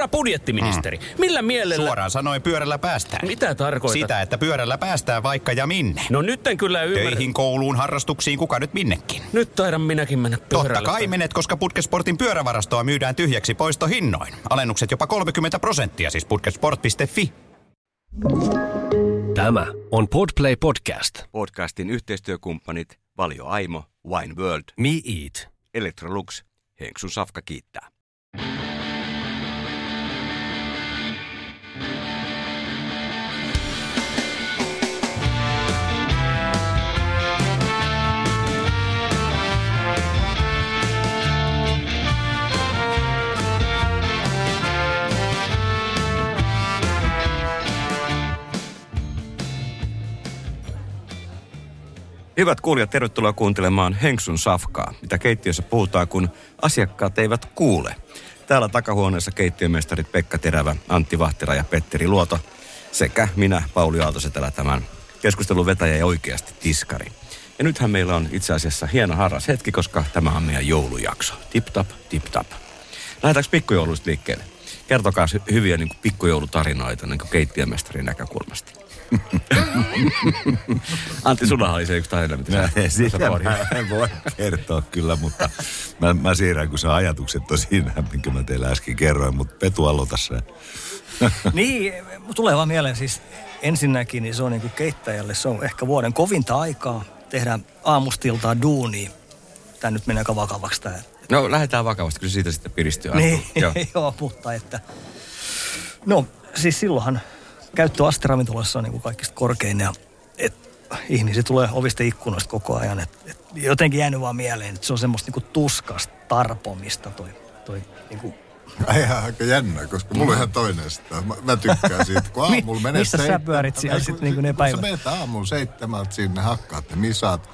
Herra budjettiministeri, mm. millä mielellä... Suoraan sanoen pyörällä päästään. Mitä tarkoitat? Sitä, että pyörällä päästään vaikka ja minne. No nyt en kyllä ymmärrä. Töihin, kouluun, harrastuksiin, kuka nyt minnekin. Nyt taidan minäkin mennä pyörällä. Totta kai menet, koska Putkesportin pyörävarastoa myydään tyhjäksi poistohinnoin. Alennukset jopa 30 prosenttia, siis putkesport.fi. Tämä on Podplay Podcast. Podcastin yhteistyökumppanit Valio Aimo, Wine World, Me Eat. Electrolux, Henksun Safka kiittää. Hyvät kuulijat, tervetuloa kuuntelemaan Henksun safkaa, mitä keittiössä puhutaan, kun asiakkaat eivät kuule. Täällä takahuoneessa keittiömestarit Pekka Terävä, Antti Vahtera ja Petteri Luoto sekä minä, Pauli Aaltosetälä, tämän keskustelun vetäjä ja oikeasti tiskari. Ja nythän meillä on itse asiassa hieno harras hetki, koska tämä on meidän joulujakso. Tip tap, tip tap. Lähdetäänkö pikkujouluista liikkeelle? Kertokaa hy- hyviä niin pikkujoulutarinoita niin keittiömestarin näkökulmasta. Antti, sulla oli se yksi tarina, mitä sä, Sitä mä en voi kertoa kyllä, mutta mä, mä siirrän, kun se ajatukset on siinä, minkä mä teille äsken kerroin, mutta Petu aloita se. Niin, tulee vaan mieleen siis ensinnäkin, niin se on niin kuin keittäjälle, se on ehkä vuoden kovinta aikaa tehdä aamustiltaa duunia. Tämä nyt menee aika vakavaksi tämä. No lähdetään vakavasti, kyllä siitä sitten piristyy. Niin, Joo. joo. mutta että... No, siis silloinhan käyttöaste ravintolassa on niin kuin kaikista korkein ja et, ihmisiä tulee ovista ikkunoista koko ajan. Et, et, jotenkin jäänyt vaan mieleen, että se on semmoista niin kuin tuskasta tarpomista toi, toi niin kuin Ihan aika jännä, koska mulla on ihan toinen sitä. Mä, mä tykkään siitä, kun aamulla menee missä sä pyörit siellä Ei, sit kun- niinku ne kun päivät? Sä menet aamulla seitsemältä sinne, hakkaat ne misat,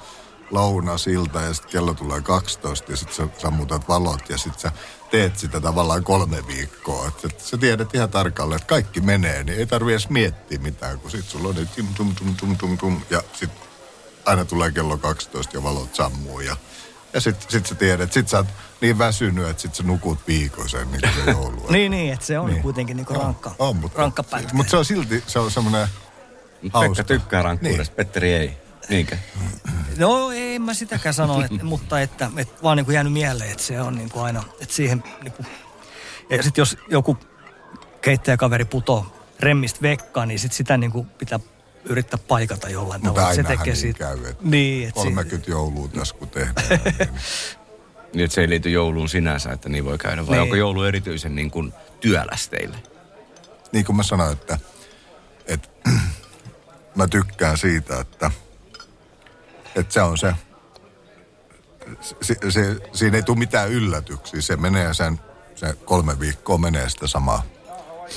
lounas, ilta ja sitten kello tulee 12 ja sitten sä sammutat valot ja sitten sä teet sitä tavallaan kolme viikkoa. Et, et sä tiedät ihan tarkalleen, että kaikki menee, niin ei tarvi edes miettiä mitään, kun sitten sulla on ne tum, tum, tum, tum, tum, tum, ja sitten aina tulee kello 12 ja valot sammuu ja ja sit, sit sä tiedät, sit sä oot niin väsynyt, että sit sä nukut viikoisen niin kuin se joulu. Niin, niin, että se on Niin. niin. kuitenkin niinku rankka, on, mutta, rankka pätkä. Mutta se on silti, se on semmoinen Pekka hauska. tykkää rankkuudesta, niin. Petteri ei. Niinkö? No en mä sitäkään sano, et, mutta että et vaan niinku jäänyt mieleen, että se on niinku aina, että siihen niinku, ja sitten jos joku keittäjäkaveri putoo remmistä vekkaan, niin sit sitä niinku pitää yrittää paikata jollain Mutta tavalla. Se ainahan tekee niin siitä. käy, että Niin, että 30 joulua tässä kun tehdään. niin, Niin, että se ei liity jouluun sinänsä, että niin voi käydä. Vai Niin. onko joulu erityisen niin kuin työläs teille? niin kuin mä sanoin, että, että mä tykkään siitä, että, että se on se, se, se, siinä ei tule mitään yllätyksiä. Se menee sen, se kolme viikkoa menee sitä samaa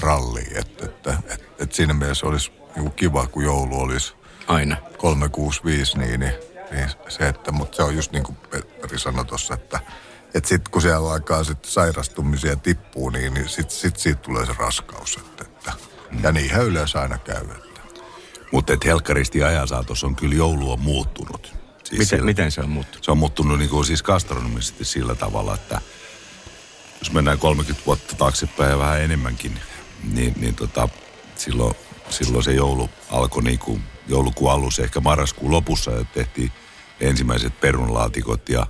rallia. Että, että, että, että siinä mielessä olisi niinku kiva, kun joulu olisi Aina. 365, niin, niin, niin se, että, mutta se on just niin kuin Petteri sanoi tuossa, että, että sitten kun siellä alkaa sit sairastumisia tippuu, niin, niin sitten sit siitä tulee se raskaus. Että, että, ja niinhän yleensä aina käy. Että. Mutta et helkkaristi ajan saatossa on kyllä joulu on muuttunut. Siis Miten, sillä- miten se on muuttunut? Se on muuttunut niin kuin siis gastronomisesti sillä tavalla, että jos mennään 30 vuotta taaksepäin ja vähän enemmänkin, niin, niin tota, silloin, silloin se joulu alkoi niin kuin joulukuun alussa, ehkä marraskuun lopussa, ja tehtiin ensimmäiset perunalaatikot ja,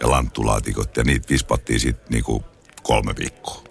ja lanttulaatikot, ja niitä vispattiin sitten niin kuin kolme viikkoa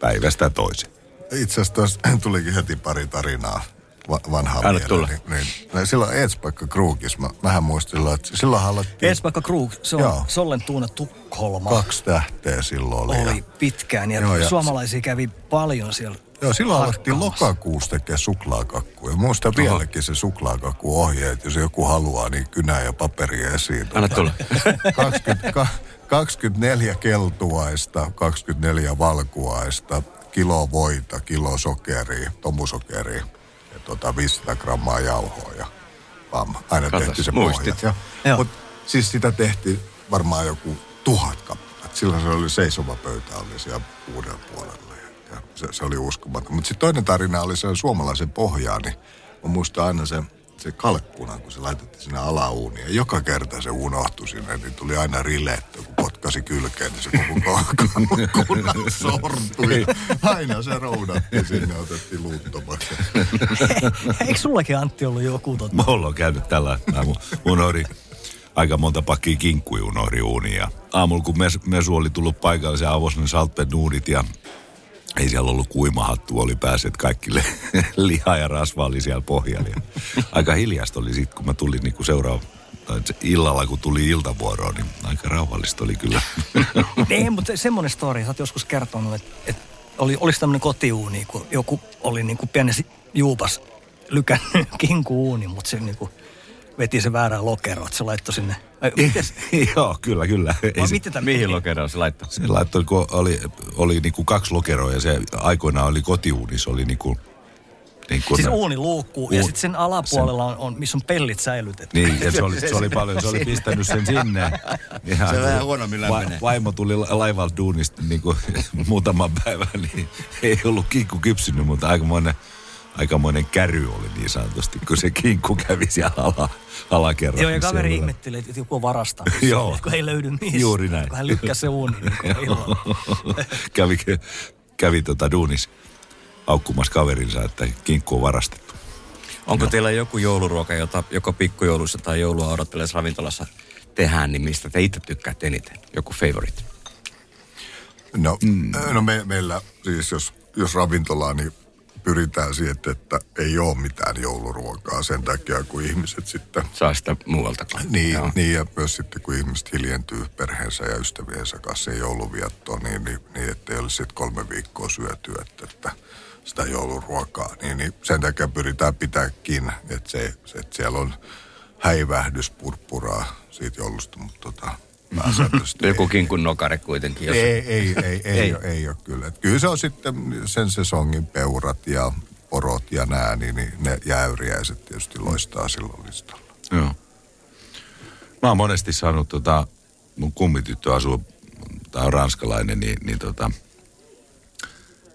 päivästä toiseen. Itse asiassa tulikin heti pari tarinaa vanhaa Anna mieleen. tulla. Niin, niin, no silloin Edspaikka Kruukis, mä, mähän muistin että silloin alettiin Esbakka Krug, se on Joo. Sollentuuna Tukholma. kaksi tähteä silloin oli. Oli ja, pitkään ja, Joo, ja- suomalaisia kävi paljon siellä. Joo, silloin alettiin lokakuussa tekemään suklaakakkuja. Muistan vieläkin se suklaakakku ohjeet, jos joku haluaa, niin kynää ja paperia esiin. Anna tulla. 20, ka- 24 keltuaista, 24 valkuaista, kilo voita, kilo sokeria, tomusokeria tota 500 grammaa jauhoa ja pam, aina Katos, tehtiin se muistit. pohja. Mutta siis sitä tehtiin varmaan joku tuhat kappaletta. Silloin se oli seisova pöytä oli siellä uudella puolella ja, ja se, se, oli uskomaton. Mutta sitten toinen tarina oli se suomalaisen pohjaa, niin mä muistan aina se se kalkkuna, kun se laitettiin sinne alauuniin. Ja joka kerta se unohtui sinne, niin tuli aina rilettä, kun potkasi kylkeen, niin se koko kalkkuna sortui. Aina se roudattiin sinne ja otettiin luuttomaksi. Eikö sullakin Antti ollut joku tota? Mulla on käynyt tällä. Mä mun- unohdin aika monta pakkia kinkkuja unohdin uuniin. Ja aamulla kun mes, Mesu oli tullut paikalle, se avasi ne saltpenuudit ja ei siellä ollut kuimahattu, oli pääset kaikki le- liha ja rasva oli siellä pohjalla. Ja aika hiljasta oli sitten, kun mä tulin niin kuin seuraava tai illalla, kun tuli iltavuoroon, niin aika rauhallista oli kyllä. Ei, mutta semmoinen story, sä oot joskus kertonut, että, että oli, olisi tämmöinen kotiuuni, kun joku oli niin kuin juupas lykännyt kinkuuuni, mutta se niin kuin veti se väärään lokeroon, että se laittoi sinne. Ai? Joo, kyllä, kyllä. Ei se- miten tämä Mihin lokeroon se laittoi? Se laittoi, kun oli, oli niin kuin kaksi lokeroa ja se aikoinaan oli kotiuuni, se oli niin kuin, niin kuin Siis uuni luukkuu ja Uun- sitten sen alapuolella on, on, missä on pellit säilytetty. Niin, ja se oli, se oli paljon, se oli pistänyt sen sinne. Ihan Se vähän kun huonommin va-. Vaimo tuli la- laivalta duunista niin kuin muutaman päivän, niin ei ollut kinkku kypsynyt, mutta aikamoinen, aikamoinen käry oli niin sanotusti, kun se kinkku kävi siellä ala, alakerrassa. Joo, ja kaveri Siellä. ihmetteli, että joku on varastanut sen, Joo. kun ei löydy missään. Juuri näin. Kun hän lykkäsi se uuni niin illalla. kävi, kävi tota duunis aukkumassa kaverinsa, että kinkku on varastettu. Onko teillä joku jouluruoka, jota joko pikkujoulussa tai joulua odotellessa ravintolassa tehdään, niin mistä te itse tykkäätte eniten? Joku favorite? No, mm. no me, meillä siis, jos, jos ravintolaa, niin pyritään siihen, että ei ole mitään jouluruokaa sen takia, kun ihmiset sitten Saa sitä muualta. Niin, Joo. niin, ja myös sitten kun ihmiset hiljentyy perheensä ja ystäviensä kanssa jouluviettoon, niin, niin, niin ettei olisi sitten kolme viikkoa syöty, että, että sitä jouluruokaa. Niin, niin sen takia pyritään pitääkin, että, se, että siellä on häivähdys purppuraa siitä joulusta, mutta tota, Joku kinkun nokare kuitenkin. Jos... ei, ei, ei, ei, ei, Ei. Ole, ei ole kyllä. Et kyllä se on sitten sen sesongin peurat ja porot ja nää, niin, niin ne jäyriäiset tietysti loistaa silloin listalla. Joo. Mä oon monesti saanut, tota, mun kummityttö asuu, tää on ranskalainen, niin, niin tota,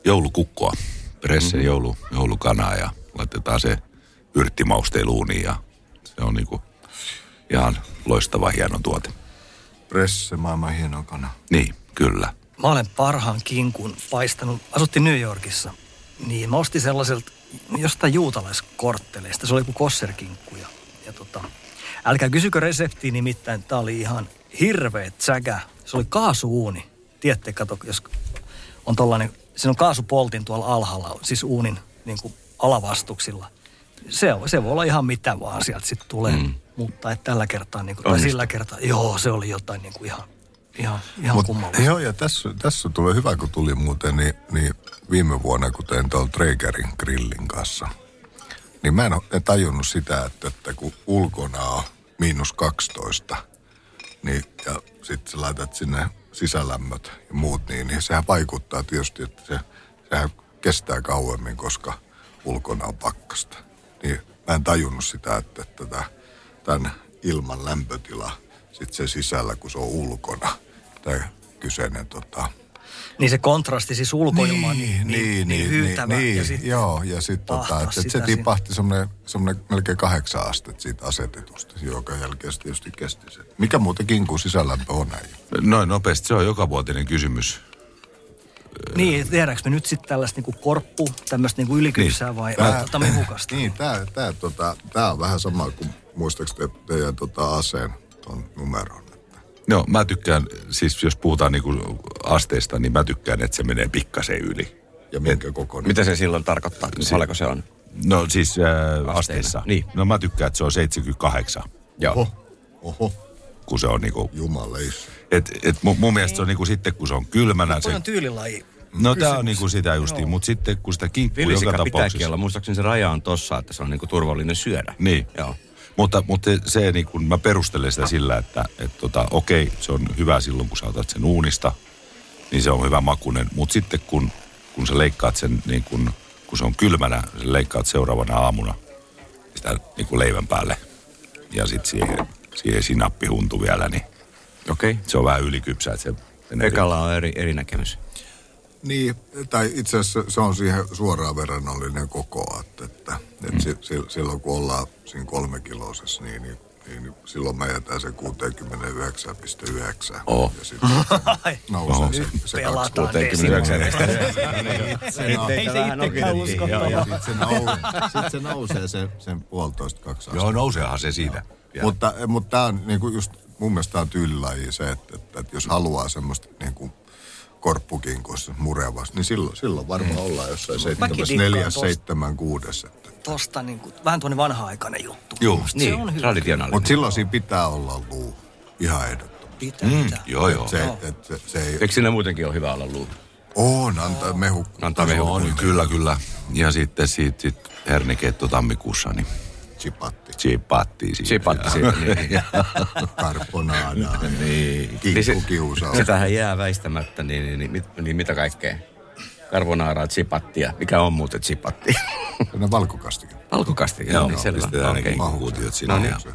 joulukukkoa. Presse mm-hmm. joulu, joulukanaa ja laitetaan se yrttimausteiluuniin ja se on niinku ihan loistava hieno tuote. Presse, maailman hieno kana. Niin, kyllä. Mä olen parhaan kinkun paistanut. Asuttiin New Yorkissa. Niin mä ostin sellaiselta jostain juutalaiskortteleista. Se oli joku kosserkinkku. Ja, ja tota, älkää kysykö reseptiä nimittäin. Tää oli ihan hirveä tsäkä. Se oli kaasuuuni. Tiedätte, kato, jos on tollanen, siinä on kaasupoltin tuolla alhaalla, siis uunin niin kuin alavastuksilla. Se, on, se voi olla ihan mitä vaan sieltä sitten tulee. Mm. Mutta et tällä kertaa, niin kuin, tai sillä kertaa, joo, se oli jotain niin kuin ihan, ihan, ihan Mut, kummallista. joo, ja tässä, tässä tulee hyvä, kun tuli muuten, niin, niin viime vuonna, kun tein tuolla Traegerin grillin kanssa, niin mä en ole tajunnut sitä, että, että kun ulkona on miinus 12, niin, ja sitten sä laitat sinne sisälämmöt ja muut, niin, niin sehän vaikuttaa tietysti, että se, sehän kestää kauemmin, koska ulkona on pakkasta. Niin mä en tajunnut sitä, että, että tätä, tämän ilman lämpötila, sitten se sisällä, kun se on ulkona, tämä kyseinen tota, Niin se kontrasti siis ulkoilmaan niin, niin, niin, niin hyytävä. niin, ja sit joo, ja sitten tota, että, se tipahti semmoinen, melkein kahdeksan astetta siitä asetetusta, joka jälkeen se tietysti kesti se. Mikä muuten kinkun sisällämpö on näin? Noin nopeasti, se on jokavuotinen kysymys. Niin, tehdäänkö me nyt sitten tällaista niinku korppu, tämmöistä niinku ylikypsää Niin. vai Tää- tota mehukasta? Niin, tämä tää, tota, tää on vähän sama kuin, muistaakseni te, teidän tota, aseen ton numeron. Että. No mä tykkään, siis jos puhutaan niinku asteista, niin mä tykkään, että se menee pikkasen yli. Ja minkä kokoinen. Mitä se silloin tarkoittaa? Paljonko se on? No siis äh, asteissa. Niin. No mä tykkään, että se on 78, Joo. Oho, oho, kun se on niinku... jumaleissa. Et, et mun, mun mielestä se on niinku sitten, kun se on kylmänä. Se, on tyylilaji. no tää on niinku sitä justiin, mutta sitten kun sitä kinkkuu joka tapauksessa... olla. Muistaakseni se raja on tossa, että se on niinku turvallinen syödä. Niin. Joo. Mutta, mutta se, niin kun mä perustelen sitä sillä, että et tota, okei, se on hyvä silloin, kun sä otat sen uunista, niin se on hyvä makunen. Mutta sitten kun, kun sä leikkaat sen, niin kun, kun se on kylmänä, sä leikkaat seuraavana aamuna sitä niin kun leivän päälle. Ja sitten siihen, siihen sinappihuntu vielä, niin Okei. Okay. se on vähän ylikypsä. Että se Ekalla on eri, eri näkemys. Niin, tai itse asiassa se on siihen suoraan verrannollinen koko, että, että, Et si, si, silloin kun ollaan siinä kolmekiloisessa, niin, niin, niin, niin silloin mä jätän sen 69,9. Oo. Ja sitten nousee se, se Pelataan 69. Ei se itsekään uskottava. Sitten se, nousee, sit se nousee se, sen puolitoista kaksi astetta. Joo, nouseehan se siitä. Ja. Mutta, mutta tämä on niinku just, mun mielestä tää on tyylilaji se, että, että, että jos haluaa semmoista niinku korppukinkossa murevasta, niin silloin, silloin varmaan ollaan jossain Mäkin 7, dikkaan 4, tosta. 7, 6. Tosta niin kuin, vähän tuonne vanha-aikainen juttu. Joo. Se Niin, on hyvä. traditionaalinen. Mutta silloin siinä pitää olla luu. Ihan ehdottomasti. Pitää, mm. pitää. Joo, joo. Se, et, se, se ei Eikö siinä muutenkin ole hyvä olla luu? on, antaa mehu. Antaa mehu. On, kyllä, kyllä. Ja sitten siitä sit herneketto tammikuussa, niin Chipatti, chipattiin siitä. Chipatti siitä, niin. karbonadaa, Niin. Niin se- kinkkukiusaus. Sitähän jää väistämättä, niin, niin, niin, mit, niin mitä kaikkea? Carbonaaraa, chipattia. Mikä on muuten chipatti? Ne valkokastikin. Alkukasti. Joo, niin selvä. pistetään Okei. ne kuutiot sinne. No niin. ja-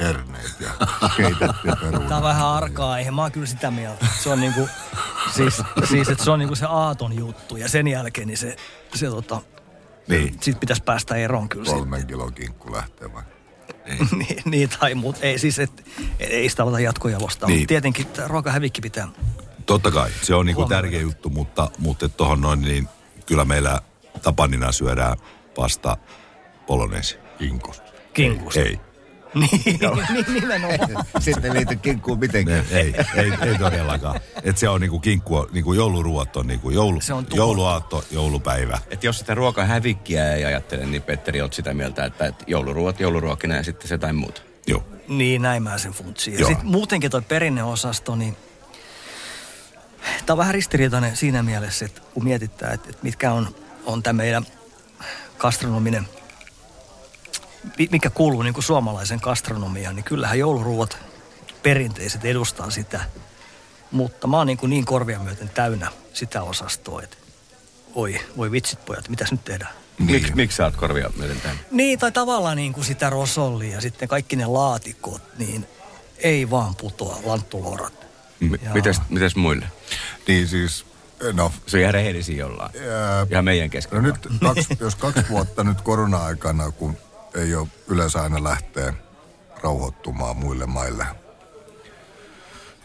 Herneet ja keitetty peruuna. Tää on vähän arkaa aihe. Mä oon kyllä sitä mieltä. Se on niinku, siis, siis että se on niinku se aaton juttu. Ja sen jälkeen niin se, se tota, Niin. sit pitäisi päästä eroon kyllä. Kolmen kilon kinkku lähtee vai? niin, niin, tai mut ei siis, et, ei sitä ota jatkojalostaa. Niin. Niin. Tietenkin ruokahävikki pitää. Totta kai, se on niinku tärkeä juttu, mutta, mutta tuohon noin, niin kyllä meillä tapanina syödään pasta polonesi. Kinkusta. Kinkusta. Ei, niin, niin, nimenomaan. Sitten ei liity kinkkuun mitenkään. ei, ei, ei todellakaan. Et se on niinku kinkku, niinku jouluruot on niinku joulu, Se on jouluaatto, joulupäivä. Et jos sitä ruokahävikkiä ei ajattele, niin Petteri, oot sitä mieltä, että, että jouluruot jouluruokina ja sitten se jotain muuta. Joo. Niin, näin mä sen funtsin. Ja Joo. sitten muutenkin toi perinneosasto, niin tämä on vähän ristiriitainen siinä mielessä, että kun mietitään, että, että mitkä on, on tämä meidän gastronominen, mi- mikä kuuluu niin kuin suomalaisen gastronomiaan, niin kyllähän jouluruuat perinteiset edustaa sitä. Mutta mä oon niin, kuin niin korvia myöten täynnä sitä osastoa, että oi, voi vitsit pojat, mitäs nyt tehdään? Niin. Miksi miksi sä oot korvia myöten tämän? Niin, tai tavallaan niin kuin sitä rosollia ja sitten kaikki ne laatikot, niin ei vaan putoa lanttulorat. M- Jaa. mites, mites muille? Niin siis, no, Se on ihan rehellisiä jollain. ää, Ihan meidän no kesken. nyt kaksi, jos kaksi vuotta nyt korona-aikana, kun ei ole yleensä aina lähtee rauhoittumaan muille maille,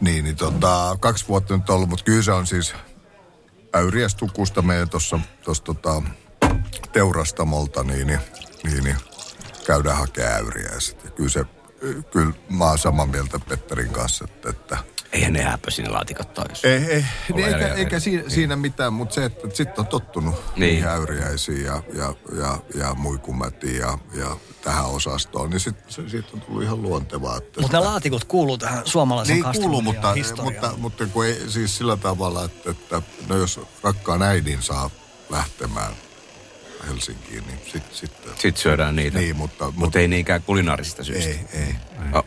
niin, niin tota, kaksi vuotta nyt ollut, mutta kyllä se on siis äyriästukusta meidän tuossa tota, teurastamolta, niin, niin, niin, niin käydään hakemaan äyriäiset. Ja kyllä se, kyllä mä oon samaa mieltä Petterin kanssa, että, että Eihän ne häpö sinne laatikot tois. ei, ei, niin eikä, jäljellä. eikä siinä, Niin. siinä mitään, mutta se, että sitten on tottunut Niin. niihin äyriäisiin ja, ja, ja, ja muikumätiin ja, ja tähän osastoon, niin sitten se, siitä on tullut ihan luontevaa. Että Mutta ne laatikot kuuluu tähän suomalaisen niin kuuluu, mutta, mutta, mutta kun ei, siis sillä tavalla, että, että no jos rakkaan äidin saa lähtemään Helsinkiin, niin sitten... Sit, Sitten syödään niitä. Niin, mutta- Mutta mutta- ei niinkään kulinaarisista syistä. ei, ei.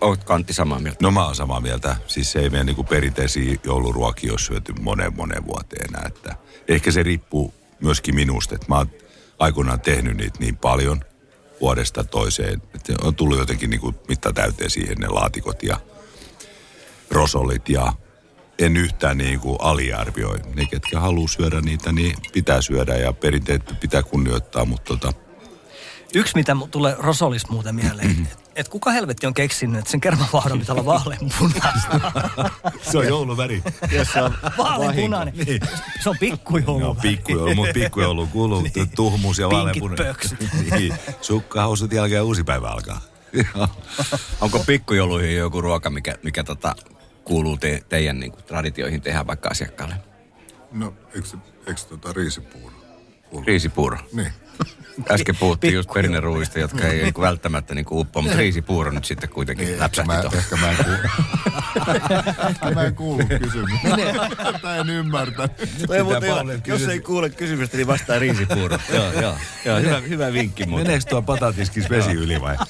Oot Kantti samaa mieltä? No mä oon samaa mieltä. Siis se ei meidän niinku perinteisiä jouluruokia ole syöty moneen moneen vuoteen enää. Että ehkä se riippuu myöskin minusta, että mä oon aikoinaan tehnyt niitä niin paljon vuodesta toiseen. Että on tullut jotenkin niinku mitta täyteen siihen ne laatikot ja rosolit ja en yhtään niin kuin aliarvioi. Ne, ketkä haluaa syödä niitä, niin pitää syödä ja perinteet pitää kunnioittaa, mutta tota, Yksi, mitä tulee Rosolista muuten mieleen, että et kuka helvetti on keksinyt, että sen kermavahdon pitää olla vaaleanpunaista. se on jouluväri. Jos se on Vaaleanpunainen. Se on pikkujoulu. No pikkujoulu, mutta pikkujoulu kuuluu niin. tuhmuus ja Pinkit vaaleanpunainen. pöksyt. niin, sukkahousut jälkeen uusi päivä alkaa. Onko pikkujouluihin joku ruoka, mikä, mikä tota, kuuluu te, teidän niin kuin, traditioihin tehdä vaikka asiakkaalle? No, eikö, eikö tota riisipuuro? Kuulu? Riisipuuro. Niin. Äsken puhuttiin just perinneruuista, jotka ei niin kuin, välttämättä niin uppoa, mutta riisipuuro nyt sitten kuitenkin Niin, ehkä, läpsähti mä, tuohon. ehkä mä en kuulu. ehkä mä en kuulu kysymystä. Tätä en ymmärtä. Toi hyvä. Pauli Jos ei kuule kysymystä, niin vastaa riisipuuro. joo, joo. joo hyvä, hyvä vinkki muuten. Meneekö tuo patatiskis vesi yli vai?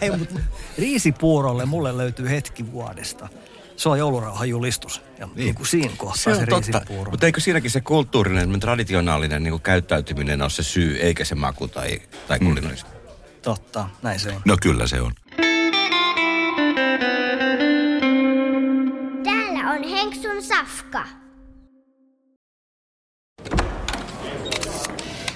Ei, mutta riisipuurolle mulle löytyy hetki vuodesta. Se on joulurauhan julistus. Ja niin. niin kuin siinä kohtaa se, Se totta, riisipuuro. mutta eikö siinäkin se kulttuurinen, semmoinen traditionaalinen niin kuin käyttäytyminen ole se syy, eikä se maku tai, tai kulinaarismi? Totta, näin se on. No kyllä se on. Täällä on Henksun safka.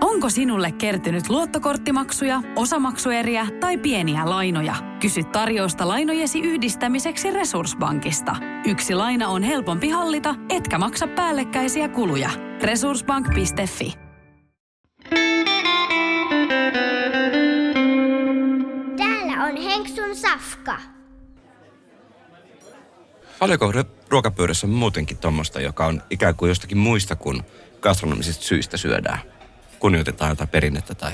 Onko sinulle kertynyt luottokorttimaksuja, osamaksueriä tai pieniä lainoja? Kysy tarjousta lainojesi yhdistämiseksi Resurssbankista. Yksi laina on helpompi hallita, etkä maksa päällekkäisiä kuluja. Resurssbank.fi Täällä on Henksun safka. Paljonko ru- ruokapöydässä on muutenkin tuommoista, joka on ikään kuin jostakin muista kuin gastronomisista syistä syödään? Kunnioitetaan jotain perinnettä tai...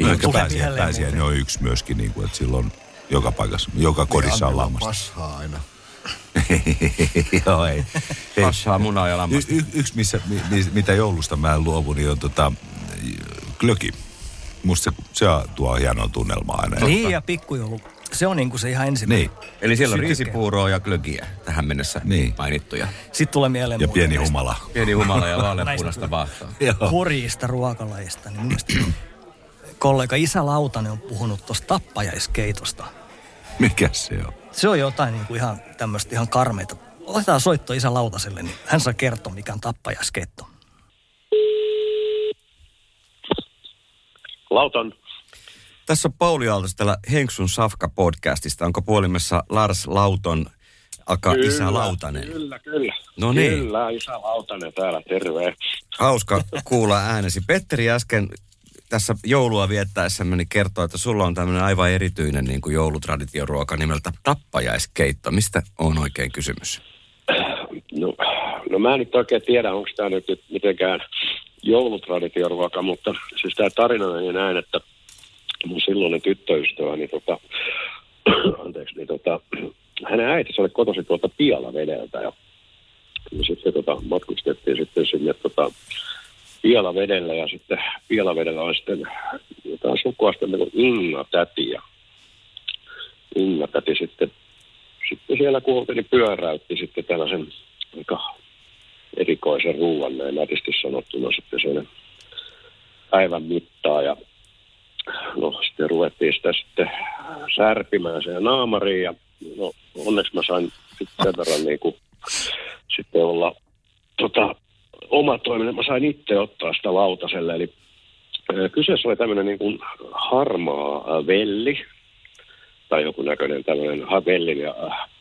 No, ehkä pääsiäinen, jälleen pääsiäinen on yksi myöskin, niin kuin, että silloin joka paikassa, joka kodissa on lammasta. pashaa aina. Joo, ei. Passaa, munaa ja Y- lammasta. y- yksi, missä, mi, mi- mitä joulusta mä en luovu, niin on tota, glöki. Musta se, se tuo hienoa tunnelmaa aina. Niin ja pikkujoulu. Se on niinku se ihan ensimmäinen. Niin. Eli siellä on riisipuuroa ja glögiä tähän mennessä Niin. mainittuja. Sitten tulee mieleen Ja pieni näistä humala. Pieni humala ja vaaleanpunaista vaahtoa. Joo. hurjista ruokalajista. Niin mielestä kollega Isä Lautanen on puhunut tuosta tappajaiskkeitosta. Mikä se on? Se on jotain niin kuin ihan tämmöistä ihan karmeita. Otetaan soitto Isä Lautaselle, niin hän saa kertoa, mikä on tappajaiskkeitto. Lautan. Tässä on Pauli Aaltos täällä Henksun Safka-podcastista. Onko puolimessa Lars Lauton aka Isä Lautanen? Kyllä, kyllä. No niin. Kyllä, Isä Lautanen täällä, terve. Hauska kuulla äänesi. Petteri äsken tässä joulua viettäessä meni kertoa, että sulla on tämmöinen aivan erityinen niin kuin joulutraditioruoka nimeltä tappajaiskkeitto. Mistä on oikein kysymys? No, no mä en nyt oikein tiedä, onko tämä nyt mitenkään joulutraditioruoka, mutta siis tämä tarina meni näin, että mun silloinen tyttöystävä, niin tota, anteeksi, niin tota, hänen äitinsä oli kotoisin tuolta Pialavedeltä ja, sitten tota, matkustettiin sitten sinne tota, Pialavedelle ja sitten Pialavedellä on sitten jotain sukua sitten niin kuin Inga täti ja Inga täti sitten, sitten siellä kuultiin, niin pyöräytti sitten tällaisen aika erikoisen ruuan näin nätisti sanottuna sitten sen päivän mittaa ja no sitten ruvettiin sitä sitten särpimään sen naamariin ja no onneksi mä sain sitten sen verran niin kuin, sitten olla tota, oma toiminta. Mä sain itse ottaa sitä lautaselle, eli kyseessä oli tämmöinen niin kuin harmaa velli, tai joku näköinen tämmöinen vellin ja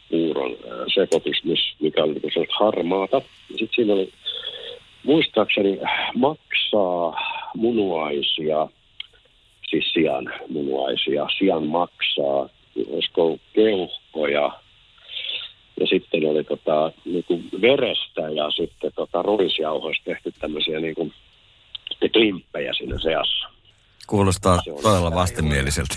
puuron sekoitus, mikä oli niin harmaata. Sitten siinä oli muistaakseni maksaa munuaisia, siis sian munuaisia, sian maksaa, olisiko keuhkoja, ja sitten oli tota, niin kuin verestä ja sitten tota, ruisjauhoista tehty tämmöisiä niin kuin, klimppejä siinä seassa. Kuulostaa Se todella vastenmieliseltä.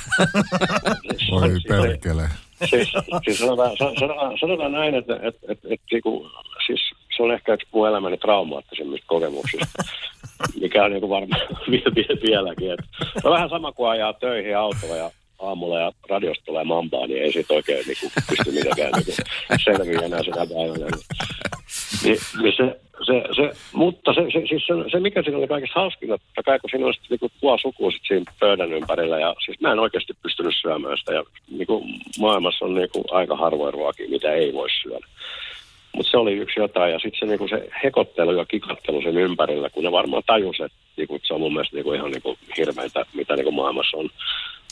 Voi perkele. siis, siis sanotaan, sa- sanotaan, sanotaan näin, että et, et, et, niinku, siis se on ehkä yksi mun elämäni traumaattisimmista kokemuksista, mikä on niinku varmaan vie- vie- vieläkin. Et, no vähän sama kuin ajaa töihin autolla ja aamulla ja radiosta tulee mambaa, niin ei siitä oikein niinku, pysty mitenkään niinku, selviä enää sitä päivänä. Niin, niin se, se, se, mutta se, se, siis se, se, mikä siinä oli kaikista hauskinta, että kai kun siinä oli sitten niinku tuo suku sit siinä pöydän ympärillä, ja siis mä en oikeasti pystynyt syömään sitä, ja niinku maailmassa on niinku aika harvoin ruokia, mitä ei voi syödä. Mutta se oli yksi jotain, ja sitten se, niinku se hekottelu ja kikattelu sen ympärillä, kun ne varmaan tajus, että niinku, se on mun mielestä niinku ihan niinku hirveitä, mitä niinku maailmassa on.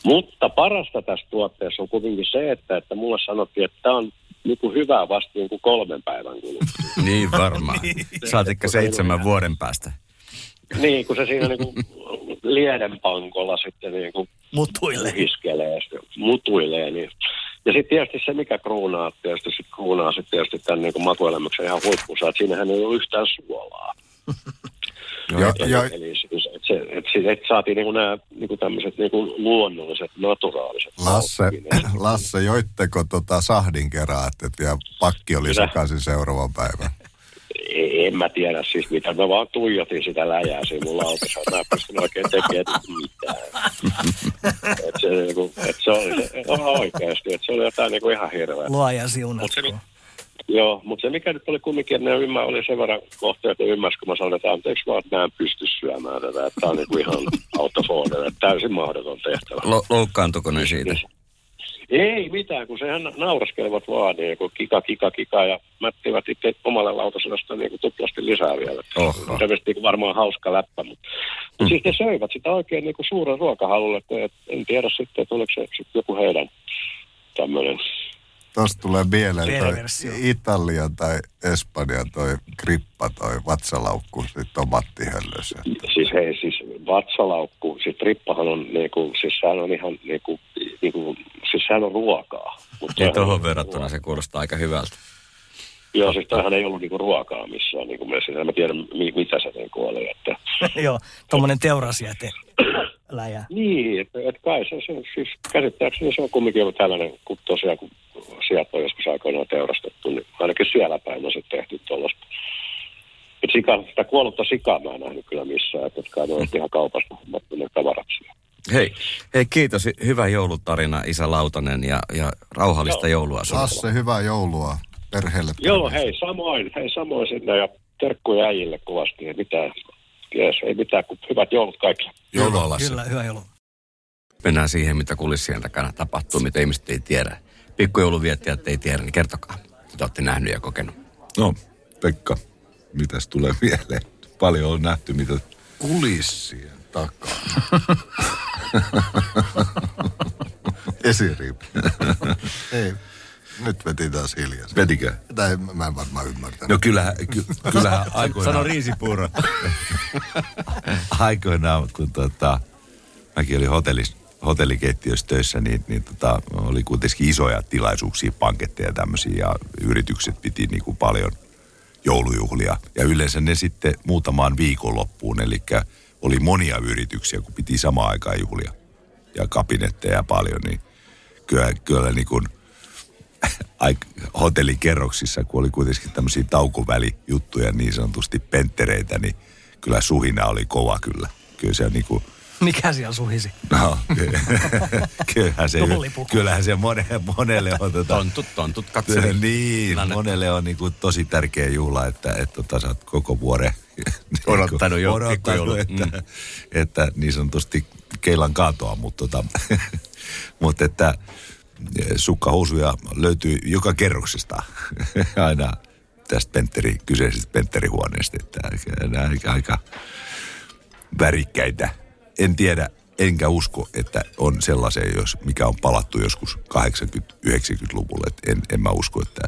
Mutta parasta tässä tuotteessa on kuitenkin se, että, että mulle sanottiin, että tämä on niinku hyvää vasta niinku kolmen päivän kuluttua. niin varmaan. Saatikka seitsemän vuoden päästä. Niin, kun se siinä niinku liedenpankolla sitten niinku Mutuille. iskelee, mutuilee. Niin. Ja sitten tietysti se, mikä kruunaa, tietysti sit kruunaa sitten tietysti tämän niinku makuelämyksen ihan huippuunsa, että siinähän ei ole yhtään suolaa. Ja, Eli, ja, eli siis, et se, et, se, et saatiin niinku nämä niinku tämmöiset niinku luonnolliset, naturaaliset Lasse. Lasse, joitteko tota sahdin et vielä pakki oli sekaisin seuraavan päivän? Ei- En mä tiedä siis mitä, mä vaan tuijotin sitä läjää siinä mun lautassa, mä en pystynyt oikein tekemään mitään. et se, niinku, et se oli se, no oikeasti, että se oli jotain niinku ihan hirveä. Luoja Mut se. Joo, mutta se mikä nyt oli kumminkin, että ne ymmär, oli sen verran kohteet, että ymmärsi, kun mä sanoin, että anteeksi vaan, että mä en pysty syömään tätä, että tämä on niinku ihan autofoodelle, täysin mahdoton tehtävä. Lo- loukkaantuko ne siitä? Ei mitään, kun sehän nauraskelevat vaan, niin kun kika, kika, kika, ja mättivät itse omalle lautaselle sitä niin kuin tuplasti lisää vielä. Oho. Se olisi niin varmaan hauska läppä, mutta mm. siis ne söivät sitä oikein niin kuin suuren ruokahalulle, että et, en tiedä sitten, että oliko se sitten joku heidän tämmöinen. Tuosta tulee mieleen toi. Italia tai Espanja toi krippa, toi vatsalaukku, sit tomattihöllössä. Siis hei, siis vatsalaukku, siis trippahan on niinku, siis sehän on ihan niinku, niinku siis sehän on ruokaa. Mutta Niin tuohon verrattuna se kuulostaa aika hyvältä. Joo, siis toihan ei ollut niinku ruokaa missään niinku mielessä. En mä tiedä, mi- mitä se niinku oli. Että... Joo, tommonen teurasjäte läjä. Niin, että et kai se, se, siis käsittääkseni se on kumminkin ollut tällainen, kun tosiaan kun sieltä on joskus aikoinaan teurastettu, niin ainakin siellä päin on se tehty tuollaista. Et sika, sitä kuollutta sikaa mä en nähnyt kyllä missään, että kai ne on ihan kaupasta hommattu ne tavarat siellä. Hei, hei kiitos. Hyvä joulutarina Isä Lautanen ja, ja rauhallista joulua sinulle. Lasse, hyvää joulua perheelle. Joo, hei samoin, hei samoin sinne ja terkkuja äijille kovasti. Ei mitään, jees, ei mitään, kun hyvät joulut kaikille. Joulua Lasse. Kyllä, hyvä joulu. Mennään siihen, mitä kulissien takana tapahtuu, mitä ihmiset ei tiedä. Pikkujouluviettiät ei tiedä, niin kertokaa, mitä olette nähnyt ja kokenut. No, Pekka, mitäs tulee mieleen? Paljon on nähty, mitä Kulissien takaa. Esiriipi. Ei, nyt veti taas hiljaa. Vetikö? Tai mä en varmaan ymmärtänyt. No kyllähän, ky, kyllähän aikoinaan... Sano riisipuuro. aikoinaan, kun tota, mäkin olin hotellis, hotellikeittiössä töissä, niin, niin tota, oli kuitenkin isoja tilaisuuksia, panketteja ja tämmöisiä, ja yritykset piti niin kuin paljon joulujuhlia. Ja yleensä ne sitten muutamaan viikonloppuun, eli oli monia yrityksiä, kun piti samaan aikaan juhlia. Ja kabinetteja paljon, niin kyllä, kyllä niin kuin hotellikerroksissa, kun oli kuitenkin tämmöisiä taukovälijuttuja, niin sanotusti penttereitä, niin kyllä suhina oli kova kyllä. Kyllä se niin kuin, Mikä siellä suhisi? no, ky- kyllähän se, kyllähän se mone, monelle on tota, Tontut, tontut, katseli. niin, tilannetta. monelle on niin kuin tosi tärkeä juhla, että, että tota, sä oot koko vuoden Odottanut jo odottanut, että, Mm. että niin sanotusti keilan kaatoa, mutta, tota, mutta että sukkahousuja löytyy joka kerroksesta aina tästä pentteri, kyseisestä pentterihuoneesta, että nämä aika, aika värikkäitä. En tiedä, enkä usko, että on sellaisia, jos, mikä on palattu joskus 80-90-luvulle. Et En, en mä usko, että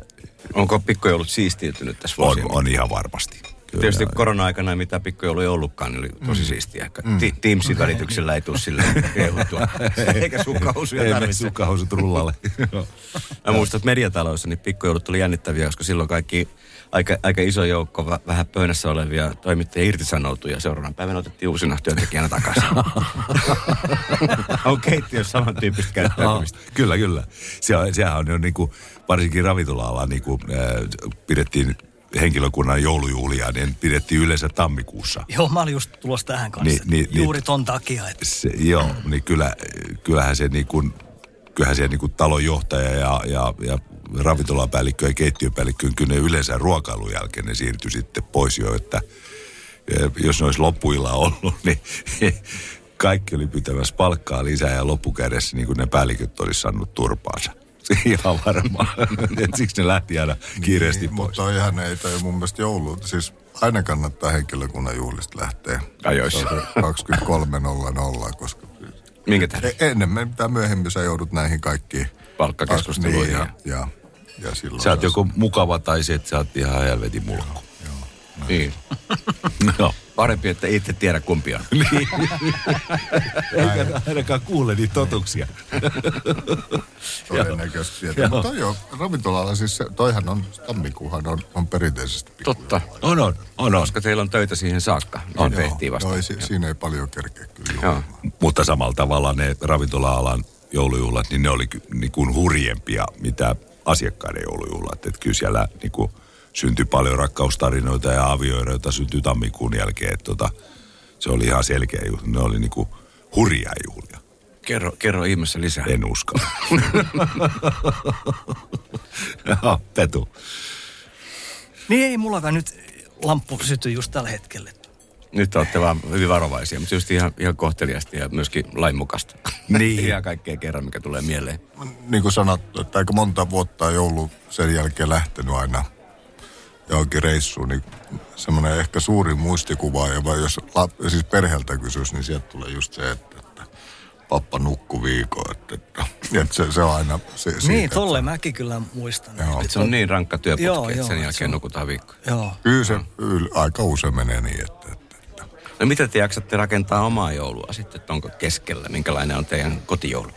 Onko pikkujoulut siistiytynyt tässä on, vuosien on ihan varmasti. Kyllä. Tietysti korona-aikana, mitä pikkujoulu ei ollutkaan, niin oli tosi Mm. siistiä. Mm. Teamsin välityksellä ei tule silleen kehuttua. Eikä sukkahousuja Ei tarvitse. sukkahousut rullalle. Joo. Mä muistan, että mediataloissa niin pikkujoulut tuli jännittäviä, koska silloin kaikki aika, aika iso joukko vä- vähän pöynässä olevia toimittajia irtisanoutui ja seuraavan päivänä otettiin uusina työntekijänä takaisin. on keittiössä samantyyppistä käyttäytymistä. kyllä, kyllä. Se sehän on jo niin kuin, varsinkin ravintola-alalla niin kuin, äh, pidettiin henkilökunnan joulujuhlia, niin pidettiin yleensä tammikuussa. Joo, mä olin just tulossa tähän kanssa. Niin, niin, Juuri niin, ton takia, että se, joo, niin kyllä, kyllähän se niin kuin, kyllähän se niin kuin talonjohtaja ja, ja, ja ravintolapäällikkö ja keittiöpäällikkö, kyllä ne yleensä ruokailun jälkeen ne siirtyi sitten pois jo, että jos ne olisi loppuilla ollut, niin kaikki oli pitämässä palkkaa lisää ja loppukädessä niin kuin ne päälliköt olisi saanut turpaansa. Ihan varmaan. Siksi ne lähti aina kiireesti niin, pois. Mutta toihan ei toi mun mielestä joulu. Siis aina kannattaa henkilökunnan juhlista lähteä. Ajoissa. Se on se 23.00, koska Minkä tähden? e- enemmän tai myöhemmin sä joudut näihin kaikkiin Palkkakeskusteluihin. Niin, ja, ja, ja silloin Sä oot joko mukava tai se, että sä oot ihan helvetin mulkku. Niin. Joo. Parempi, että itse tiedä kumpi on. Niin. Eikä ainakaan kuule niitä totuksia. todennäköisesti. Joo. mutta toi on ravintolalla, siis se, toihan on, tammikuuhan on, on perinteisesti. Totta. On, on, on, on. Koska teillä on töitä siihen saakka. Niin On, se tehtiin vasta. Joo, ei, si, siinä ei paljon kerkeä kyllä Joo. Mutta samalla tavalla ne ravintola-alan joulujuhlat, niin ne oli niin kuin hurjempia, mitä asiakkaiden joulujuhlat. Että kyllä siellä niin kuin syntyi paljon rakkaustarinoita ja avioeroita syntyi tammikuun jälkeen. Että tota, se oli ihan selkeä juhla. Ne oli niin kuin hurjaa juhlia. Kerro, kerro ihmeessä lisää. En uskalla. Petu. Niin ei mullakaan nyt lamppu syty just tällä hetkellä. Nyt olette vaan hyvin varovaisia, mutta just ihan, ihan kohteliasti ja myöskin lainmukaista. Niin. ihan kaikkea kerran, mikä tulee mieleen. Niin kuin sanottu, että aika monta vuotta on joulu sen jälkeen lähtenyt aina johonkin reissuun, niin semmoinen ehkä suurin muistikuva, ja vai jos lap, siis perheeltä kysyisi, niin sieltä tulee just se, että, että pappa nukku viikon, että, että, että se, se on aina se, niin, siitä, tolle mäkin kyllä muistan. Joo. Et se on niin rankka työputki, Joo, että joo, sen se jälkeen on- nukutaan viikko. Joo. Kyllä se yl, aika usein menee niin, että, että, että No mitä te jaksatte rakentaa omaa joulua sitten, että onko keskellä? Minkälainen on teidän kotijoulu?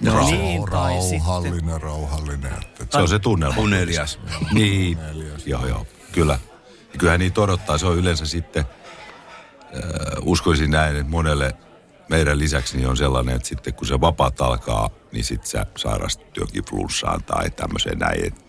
No rau- niin, tai sitten... rauhallinen, rauhallinen. Että, että Se on se tunnelma. Unelias. Niin, joo joo, kyllä. Ja kyllähän niitä odottaa, se on yleensä sitten, äh, uskoisin näin, että monelle meidän lisäksi niin on sellainen, että sitten kun se vapaat alkaa, niin sitten sä sairastut jokin flunssaan tai tämmöiseen näin. Et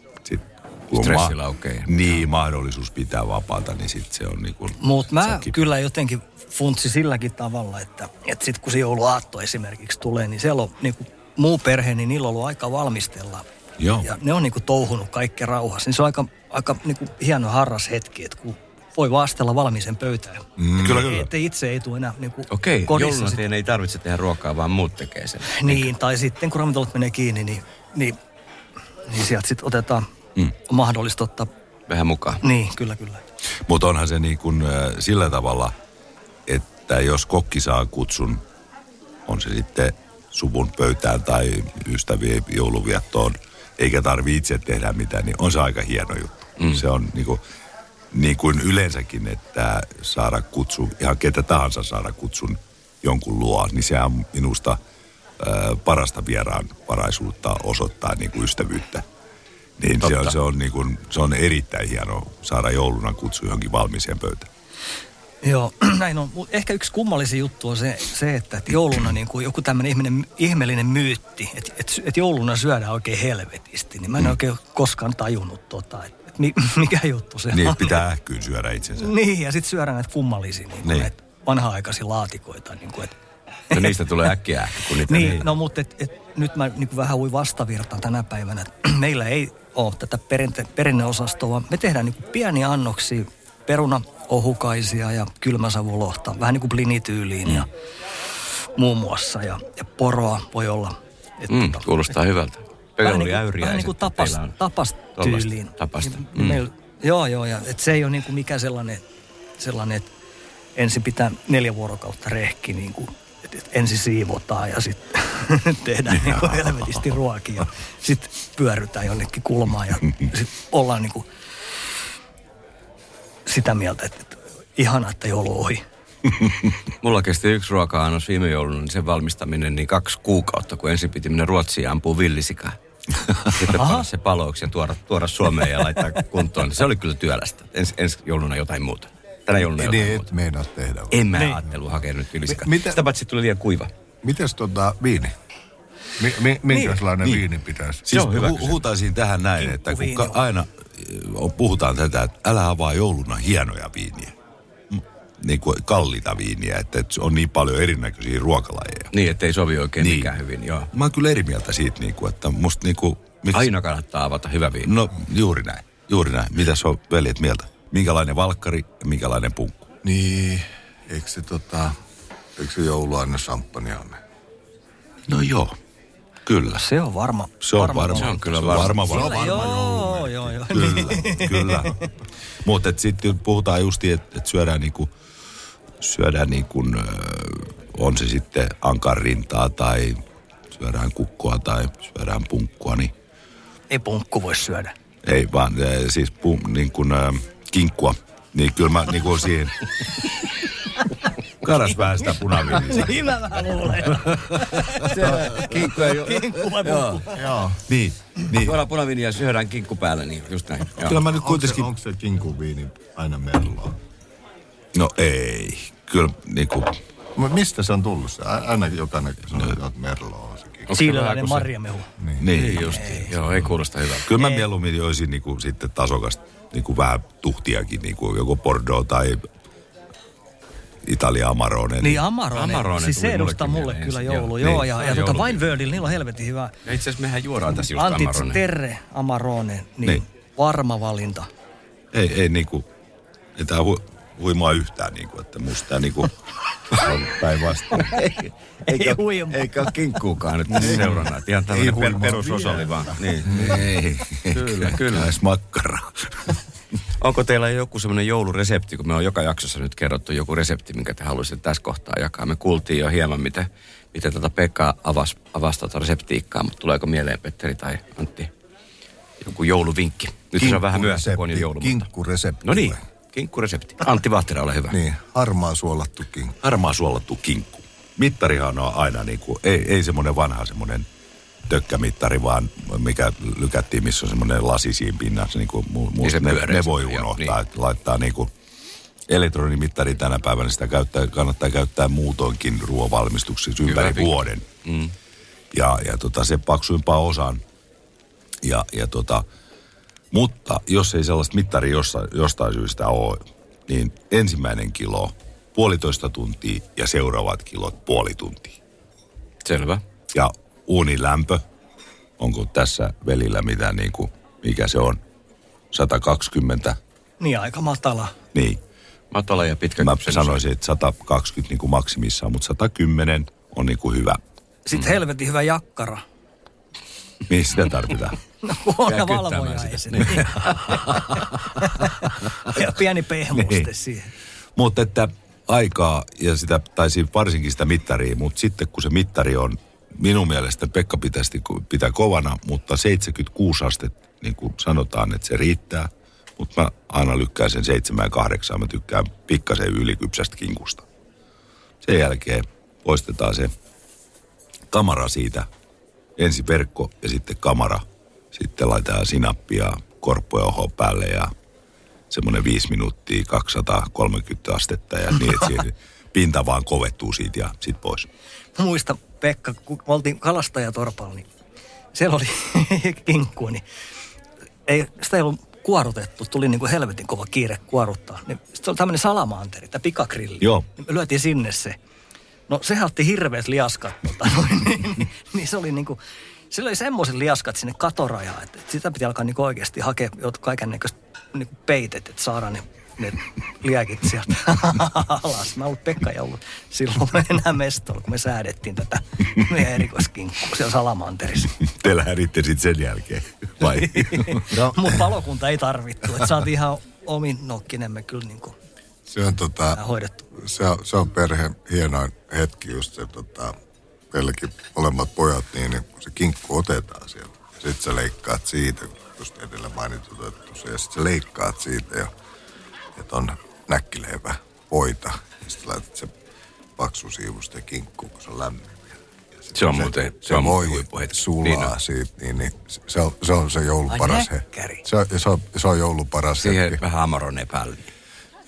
kun on Stressi laukee. Niin, mahdollisuus pitää vapaata, niin sitten se on niin kuin... Mutta mä kyllä jotenkin funtsi silläkin tavalla, että, että sitten kun se jouluaatto esimerkiksi tulee, niin siellä on niinku muu perhe, niin niillä on ollut aika valmistella. Joo. Ja ne on niinku touhunut kaikki rauhassa. Niin se on aika, aika niinku hieno harras hetki, että kun voi vaastella valmiisen pöytään. Mm. Kyllä, kyllä. Että itse ei tule enää niinku Okei, kodissa jouluna sit- teidän ei tarvitse tehdä ruokaa, vaan muut tekee sen. Niin, tai sitten kun ravintolat menee kiinni, niin, niin, niin sieltä sitten otetaan, Mm. on mahdollista ottaa, Vähän mukaan. niin kyllä kyllä. Mutta onhan se niin kuin, äh, sillä tavalla, että jos kokki saa kutsun, on se sitten suvun pöytään tai ystävien jouluviettoon, eikä tarvi itse tehdä mitään, niin on se aika hieno juttu. Mm. Se on niin kuin, niin kuin yleensäkin, että saada kutsu, ihan ketä tahansa saada kutsun jonkun luo, niin se on minusta äh, parasta vieraan varaisuutta osoittaa niin kuin ystävyyttä. Niin se on, se, on niin kuin, se on erittäin hieno saada jouluna kutsu johonkin valmiiseen pöytään. Joo, näin on. Ehkä yksi kummallisin juttu on se, se että, että jouluna niin kuin joku tämmöinen ihminen, ihmeellinen myytti, että, että, että jouluna syödään oikein helvetisti. Niin mä en oikein koskaan tajunnut tota, että, että mi- mikä juttu se Niin, on. pitää ähkyyn syödä itsensä. Niin, ja sitten syödään näitä kummallisia niin kuin Niin. näitä vanha-aikaisia laatikoita. Niin kuin, että, No niistä tulee äkkiä, kun niitä niin, no mutta et, et, nyt mä niin kuin vähän ui vastavirtaan tänä päivänä. että Meillä ei ole tätä perinte, perinneosastoa, me tehdään niin kuin pieniä annoksia, peruna ohukaisia ja kylmäsavulohta, vähän niin kuin blinityyliin ja muun muassa. Ja, ja poroa voi olla. Et, Mm, tota, kuulostaa hyvältä. vähän niin oli kuin, vähän niin kuin tapas, tapas tyyliin. Tapasta. Niin, Mm. meillä, joo, joo, ja et se ei ole niin kuin mikä sellainen, sellainen, että ensin pitää neljä vuorokautta rehki, niin kuin, et ensin siivotaan ja sitten tehdään niin kuin helvetisti ruokia. Sitten pyörrytään jonnekin kulmaan ja sitten ollaan niin kuin sitä mieltä, että, että ihana, että joulu ohi. Mulla kesti yksi ruoka-annos viime jouluna, niin sen valmistaminen niin kaksi kuukautta, kun ensin piti mennä Ruotsiin ja ampua villisikaa. Sitten panna se paloiksi ja tuoda, tuoda Suomeen ja laittaa kuntoon. Se oli kyllä työlästä. Ens, ensi jouluna jotain muuta. Tänä jouluna jotain niin muuta. et meinaa tehdä. vai? En mä Niin. ajatellut hakea nyt. Mi- mitä- Sitä paitsi tuli liian kuiva. Mites tota viini? Mi, mi, minkälainen Niin. viini pitäisi? Siis Joo, hyvä hu- huutaisin tähän näin, että kun ka- aina äh, puhutaan tätä, että älä avaa jouluna hienoja viiniä. M- Niin kuin kalliita viiniä, että että on niin paljon erinäköisiä ruokalajeja. Niin, ettei sovi oikein Niin. niin. mikään hyvin, joo. Mä oon kyllä eri mieltä siitä, niin kuin, että musta niin kuin, miksi- Aina kannattaa avata hyvä viini. No juuri näin, juuri näin. Mitäs on veljet mieltä? Minkälainen valkkari ja minkälainen punkku? Niin, eikö se tota, eikö se jouluaine champagnea? No joo, kyllä. Se on varma. Se on varma. Se on kyllä se varma. varma. Sillä, varma. joo, joo, joo. Kyllä, kyllä. Mutta sitten puhutaan justi, että et syödään niinku, syödään niinku, on se sitten ankarintaa tai syödään kukkoa tai syödään punkkua, niin Ei punkku voi syödä. ei vaan ö, siis pu, niin kuin, kinkkua. Niin kyllä mä niin kuin siihen karas vähän sitä punaviiniä. Niin mä vähän luulen. Kinkku ei ole. Kinkku vai Joo. Joo. Niin, niin. Tuolla punaviiniä syödään kinkku päällä, niin just näin. Joo. Kyllä mä nyt Onko se, kuitenkin, onko se kinkuviini aina merloa? no ei, kyllä niin kuin, Mut Mistä se on tullut se? Aina jokainen sanoo, että merloa on se kuin se- marjamehu. niin. Niin justiin. Joo, ei kuulosta hyvältä. Kyllä mä mieluummin joisin niinku sitten tasokasta, niinku vähän tuhtiakin, niinku joko Bordeaux tai Italia Amarone. Niin Amarone, Amarone siis se edustaa mulle kyllä ensin. joulu. Joo, Joo, niin, ja, ja on tuota Wine Worldilla, niillä on helvetin hyvä. Ja itse asiassa mehän juodaan tässä just Antit Amarone. Terre Amarone, niin, Niin. niin varma valinta. Ei, ei niinku, ei tää hu, huimaa yhtään niinku, että musta tää niinku on päinvastoin. Ei huima. Eikä ole kinkkuukaan nyt tässä seurana. että Ihan tämmöinen per, perusosalli vaan. Niin. ei, Kyllä, kyllä. Edes makkaraa. Onko teillä joku semmoinen jouluresepti, kun me on joka jaksossa nyt kerrottu joku resepti, minkä te haluaisitte tässä kohtaa jakaa. Me kuultiin jo hieman, miten, miten tota Pekka avasi, avasi tota reseptiikkaa, mutta tuleeko mieleen Petteri tai Antti joku jouluvinkki? Nyt se on vähän myöhässä, kun on jo joulu. Kinkkuresepti. No niin? Kinkkuresepti. Antti Vahtera, ole hyvä. Niin, harmaa suolattu kinkku. Harmaa suolattu kinkku. Mittarihan on aina niinku, ei, ei semmoinen vanha semmoinen tökkämittari, vaan mikä lykättiin, missä on semmoinen lasi siinä pinnassa. Niinku, mu, mu, Niin se ne, pyöreä ne voi unohtaa, niin. että laittaa niinku elektronimittari tänä päivänä, sitä käyttää, kannattaa käyttää muutoinkin ruoanvalmistuksessa ympäri vinkki. vuoden. Mm. ja, ja tota, se paksuimpaa osan. Ja, ja tota, mutta jos ei sellaista mittari jostain, jostain syystä ole, niin ensimmäinen kilo puolitoista tuntia ja seuraavat kilot puoli tuntia. Selvä. Ja uunin lämpö, onko tässä velillä mitään niin kuin, mikä se on, 120, Niin aika matala. niin. Matala ja pitkä Mä kypsennys. sanoisin, että 120 niin kuin maksimissaan, mutta 110 on niin kuin hyvä. Sitten helvetin hyvä jakkara. Mihin sitä tarvitaan? No huono Käy valvoja kyttäämään ei sitä. se. ja pieni pehmuste Niin. siihen. Mutta että aikaa ja sitä, tai varsinkin sitä mittaria, mutta sitten kun se mittari on, minun mielestä Pekka pitäisi pitää kovana, mutta 76 astetta, niin kuin sanotaan, että se riittää. Mutta mä aina lykkään sen 7 ja 8, mä tykkään pikkasen ylikypsästä kinkusta. Sen jälkeen poistetaan se kamera siitä, ensin verkko ja sitten kamera. Sitten laitetaan sinappia, korppoja oho päälle ja semmoinen viisi minuuttia, 230 astetta ja niin, että pinta vaan kovettuu siitä ja sit pois. Mä muistan, Pekka, kun me oltiin kalastajatorpalla, niin siellä oli kinkku, niin ei, sitä ei ollut kuorutettu. Tuli niin kuin helvetin kova kiire kuoruttaa. Niin sitten oli tämmöinen salamanteri, tämä pikagrilli. Joo. Niin me lyötiin sinne se. No sehän otti hirveät liaskat. Tota, noin, niin, niin, niin, se oli niin kuin, sillä oli semmoiset liaskat sinne katorajaan, että sitä piti alkaa niin oikeasti hakea kaiken näköistä niin peitet, että saadaan ne, ne liäkit sieltä alas. Mä ollut Pekka ja ollut silloin enää mestolla, kun me säädettiin tätä meidän erikoiskinkkua siellä Salamanterissa. Te lähditte sitten sen jälkeen, vai? no. Mutta palokunta ei tarvittu, että saatiin ihan omin nokkinemme kyllä niin kuin Se on, tota, hoidettu. se, on, se on perheen hienoin hetki just se, tota, meilläkin molemmat pojat, niin, niin kun se kinkku otetaan sieltä. Ja sit sä leikkaat siitä, just edellä mainitut, että ja sit sä leikkaat siitä ja että on näkkileipä voita. Ja sit laitat se paksu siivusta kinkkuun, kun se on lämmin. Ja Se on muuten- se se on voi huippuhetki. sulaa Niin niin on. siitä, niin, niin se, on, se on se joulun Ai paras he. näkkäri. Se, on- se, on, se on joulun paras Siihen hetki. vähän amarone päälle.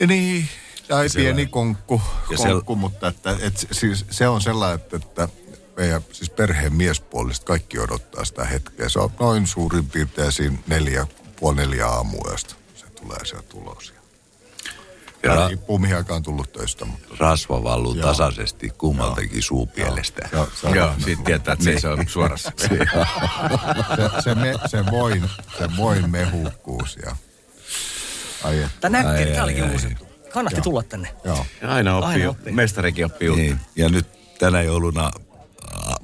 Niin, tai Se pieni on- konkku, ja konkku mutta että, et, se- siis, se on sellainen, että, että meidän siis perheen miespuolista kaikki odottaa sitä hetkeä. Se on noin suurin piirtein siinä neljä, puoli neljä aamuyöstä. Se tulee sieltä tulos. Ja Ja ra- riippuu mihin aikaan tullut töistä. Mutta Rasva valluu Joo. tasaisesti kummaltakin suupielestä. Joo, se, on- Joo, siitä tietää, että se, se on suorassa. se, se, me, se, voin, se voin mehukkuus ja... Ai Tämä näkki, tämä olikin uusi. Kannatti tulla tänne. joo. Aina oppii, Aina oppii. mestarikin oppii uutta. Niin. Ja nyt tänä jouluna äh,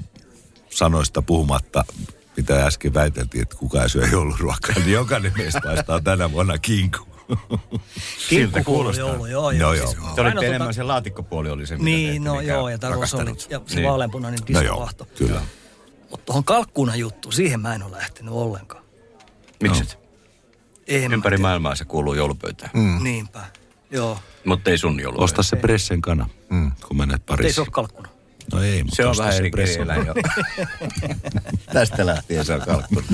sanoista puhumatta, mitä äsken väiteltiin, että kuka ei syö jouluruokaa, niin jokainen meistä paistaa tänä vuonna kinku. Kinkku kuuluu kuulostaa. joulu, joo, Joo, joo. joo. Siis, Te olitte tota- enemmän se laatikkopuoli oli se, mitä Niin, no mikä joo, ja rakastanut. rosollut ja se Niin. vaaleanpunainen No joo, diskvahto. kyllä. Mutta tuohon kalkkuuna juttu, siihen mä en ole lähtenyt ollenkaan. Miksi? En Ympäri mä maailmaa se kuuluu joulupöytään. tiedä. Niinpä, joo. Mutta ei sun joulupöytään. Osta se pressen kana, mm. kun menet Ei se Pariisiin. ole kalkkuna. No ei, mutta Se on vähän eri kirjeellä jo. Tästä lähtien se on kalkkuna.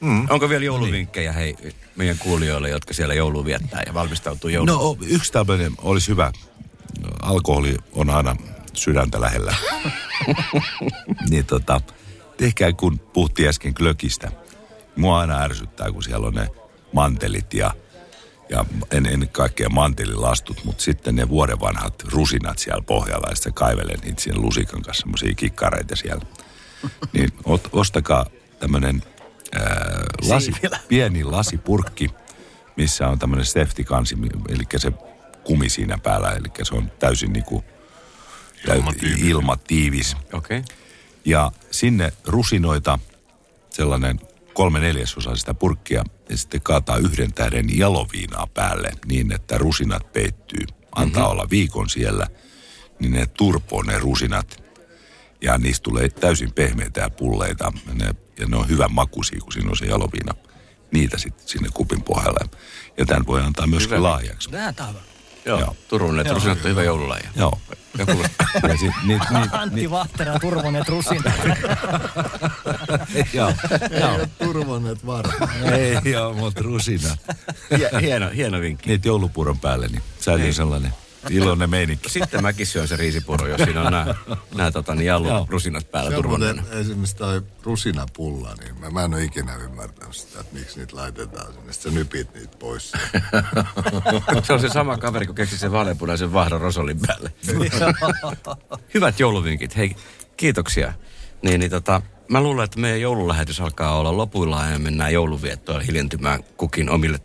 Mm. Onko vielä jouluvinkkejä hei, meidän kuulijoille, jotka siellä joulua viettää ja valmistautuu jouluun? No yksi tämmöinen olisi hyvä. Alkoholi on aina sydäntä lähellä. niin tota, tehkää kun puhuttiin äsken glökistä. Mua aina ärsyttää, kun siellä on ne mantelit ja, ja en, ennen kaikkea mantelilastut, mutta sitten ne vuoden vanhat rusinat siellä pohjalla ja sitten kaivelen niitä siinä lusikan kanssa, semmoisia kikkareita siellä. Niin ot, ostakaa tämmöinen lasi, pieni lasipurkki, missä on tämmöinen safety-kansi, eli se kumi siinä päällä, eli se on täysin niinku Ilmatiivis. ilmatiivis. Okei. Okay. Ja sinne rusinoita, sellainen kolme neljäsosaa sitä purkkia, ja sitten kaataa yhden tähden jaloviinaa päälle niin, että rusinat peittyy. Antaa mm-hmm. olla viikon siellä, niin ne turpoo ne rusinat. Ja niistä tulee täysin pehmeitä ja pulleita. Ne, ja ne on hyvän makuisia, kun siinä on se jaloviina. Niitä sitten sinne kupin pohjalle. Ja tämän voi antaa myöskin Hyvä. laajaksi. Tää on. Joo, Joo. Turunen, että rusinat on hyvä joululaji. Joo. Ja kuulostaa. Ja sit, niit, niit, Antti Vahtera ja Turvonen Rusin. joo, joo. Turvanneet varmaan. Ei joo, mutta rusina. Hie- hieno, hieno vinkki. Niitä joulupuuron päälle, niin säilyy sellainen iloinen meininki. Sitten mäkin syön se riisipuro, jos siinä on nämä, nämä tota, niin jallu rusinat päällä turvonneen. esimerkiksi toi rusinapulla, niin mä, mä en ole ikinä ymmärtänyt sitä, että miksi niitä laitetaan sinne. Sitten sä nypit niitä pois. Se on se sama kaveri, kun keksi sen vaaleanpunaisen vahdon rosolin päälle. Hyvät jouluvinkit. Hei, kiitoksia. Niin, niin tota, mä luulen, että meidän joululähetys alkaa olla lopuillaan ja mennään jouluviettoon hiljentymään kukin omille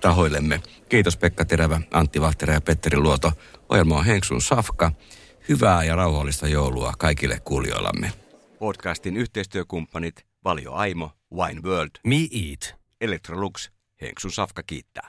tahoillemme. Kiitos Pekka Terävä, Antti Vahtera ja Petteri Luoto. Ohjelma on Henksun Safka. Hyvää ja rauhallista joulua kaikille kuulijoillamme. Podcastin yhteistyökumppanit Valio Aimo, Wine World, Me Eat. Electrolux, Henksun Safka kiittää.